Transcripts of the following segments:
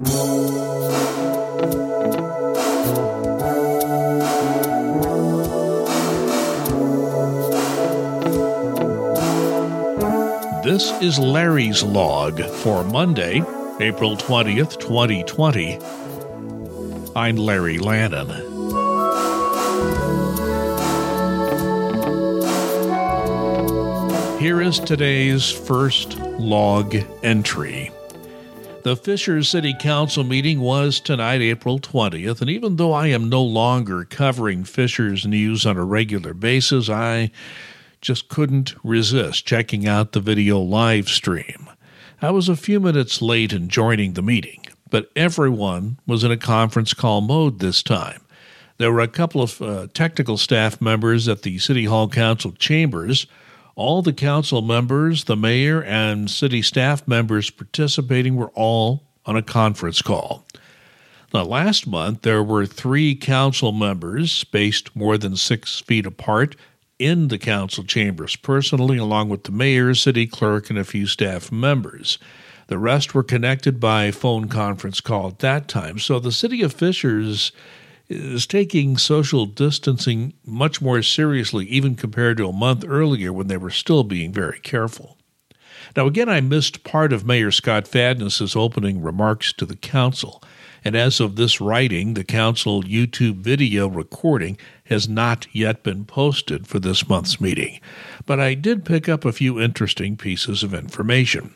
This is Larry's log for Monday, April 20th, 2020. I'm Larry Lannon. Here is today's first log entry. The Fishers City Council meeting was tonight, April 20th, and even though I am no longer covering Fishers news on a regular basis, I just couldn't resist checking out the video live stream. I was a few minutes late in joining the meeting, but everyone was in a conference call mode this time. There were a couple of uh, technical staff members at the City Hall Council chambers. All the council members, the mayor, and city staff members participating were all on a conference call. Now, last month, there were three council members spaced more than six feet apart in the council chambers personally, along with the mayor, city clerk, and a few staff members. The rest were connected by phone conference call at that time. So the city of Fishers is taking social distancing much more seriously, even compared to a month earlier when they were still being very careful. Now, again, I missed part of Mayor Scott Fadness's opening remarks to the council and as of this writing, the Council YouTube video recording has not yet been posted for this month's meeting. But I did pick up a few interesting pieces of information.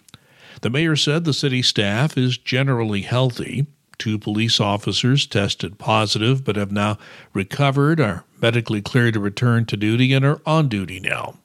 The mayor said the city staff is generally healthy. Two police officers tested positive but have now recovered, are medically cleared to return to duty, and are on duty now.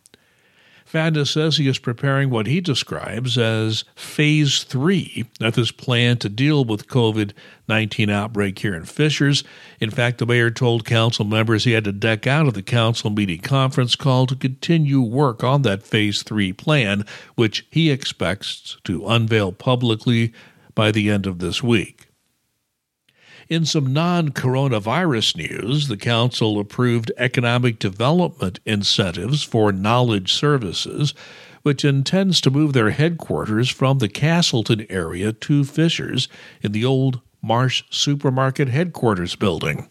Fadness says he is preparing what he describes as phase three of his plan to deal with COVID 19 outbreak here in Fishers. In fact, the mayor told council members he had to deck out of the council meeting conference call to continue work on that phase three plan, which he expects to unveil publicly by the end of this week. In some non coronavirus news, the Council approved economic development incentives for knowledge services, which intends to move their headquarters from the Castleton area to Fishers in the old Marsh Supermarket headquarters building.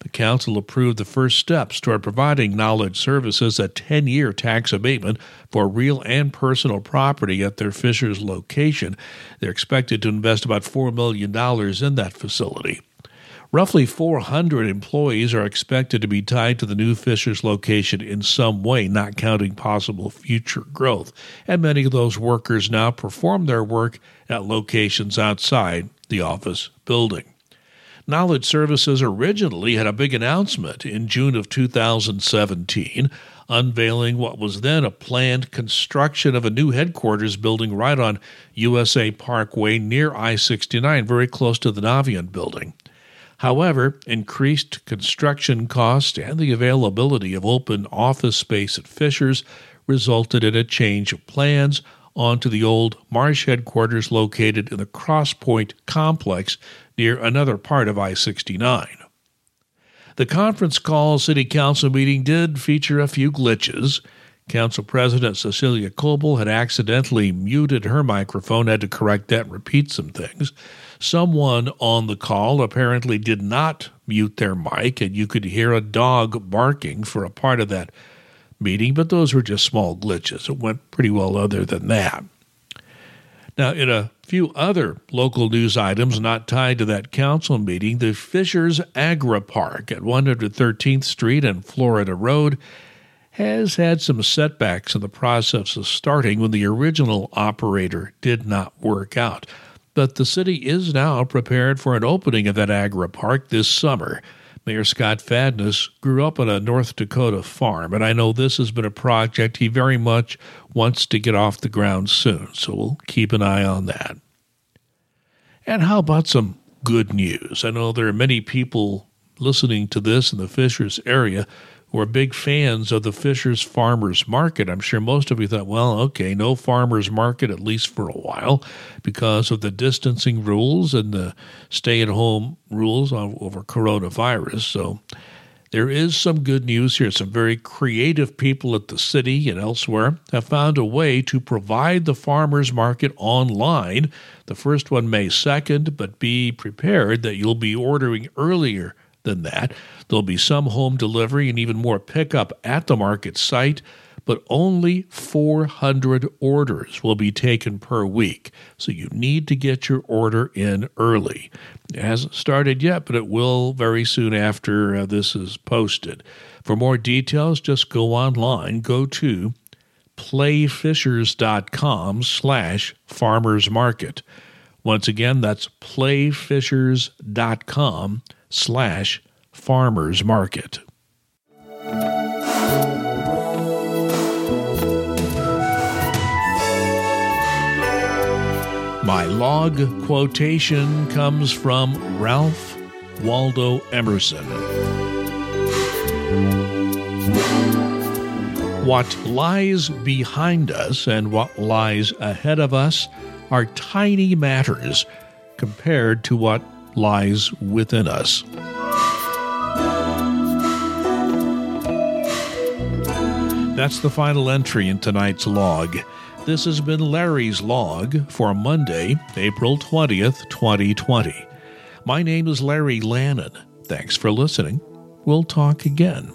The Council approved the first steps toward providing knowledge services a 10 year tax abatement for real and personal property at their Fishers location. They're expected to invest about $4 million in that facility. Roughly 400 employees are expected to be tied to the new Fishers location in some way, not counting possible future growth. And many of those workers now perform their work at locations outside the office building. Knowledge Services originally had a big announcement in June of 2017 unveiling what was then a planned construction of a new headquarters building right on USA Parkway near I 69, very close to the Navient building. However, increased construction costs and the availability of open office space at Fishers resulted in a change of plans onto the old Marsh headquarters located in the Crosspoint complex near another part of I 69. The conference call city council meeting did feature a few glitches. Council President Cecilia Coble had accidentally muted her microphone, had to correct that and repeat some things. Someone on the call apparently did not mute their mic, and you could hear a dog barking for a part of that meeting, but those were just small glitches. It went pretty well, other than that. Now, in a few other local news items not tied to that council meeting, the Fishers Agri Park at 113th Street and Florida Road has had some setbacks in the process of starting when the original operator did not work out but the city is now prepared for an opening of that agri park this summer. Mayor Scott Fadness grew up on a North Dakota farm, and I know this has been a project he very much wants to get off the ground soon, so we'll keep an eye on that. And how about some good news? I know there are many people listening to this in the Fishers area who are big fans of the Fishers Farmers Market. I'm sure most of you thought, well, okay, no farmers market at least for a while because of the distancing rules and the stay at home rules over coronavirus. So There is some good news here. Some very creative people at the city and elsewhere have found a way to provide the farmers market online. The first one May 2nd, but be prepared that you'll be ordering earlier than that. There'll be some home delivery and even more pickup at the market site but only 400 orders will be taken per week. So you need to get your order in early. It hasn't started yet, but it will very soon after uh, this is posted. For more details, just go online. Go to playfishers.com slash farmers market. Once again, that's playfishers.com slash farmers market. My log quotation comes from Ralph Waldo Emerson. What lies behind us and what lies ahead of us are tiny matters compared to what lies within us. That's the final entry in tonight's log. This has been Larry's log for Monday, April 20th, 2020. My name is Larry Lannon. Thanks for listening. We'll talk again.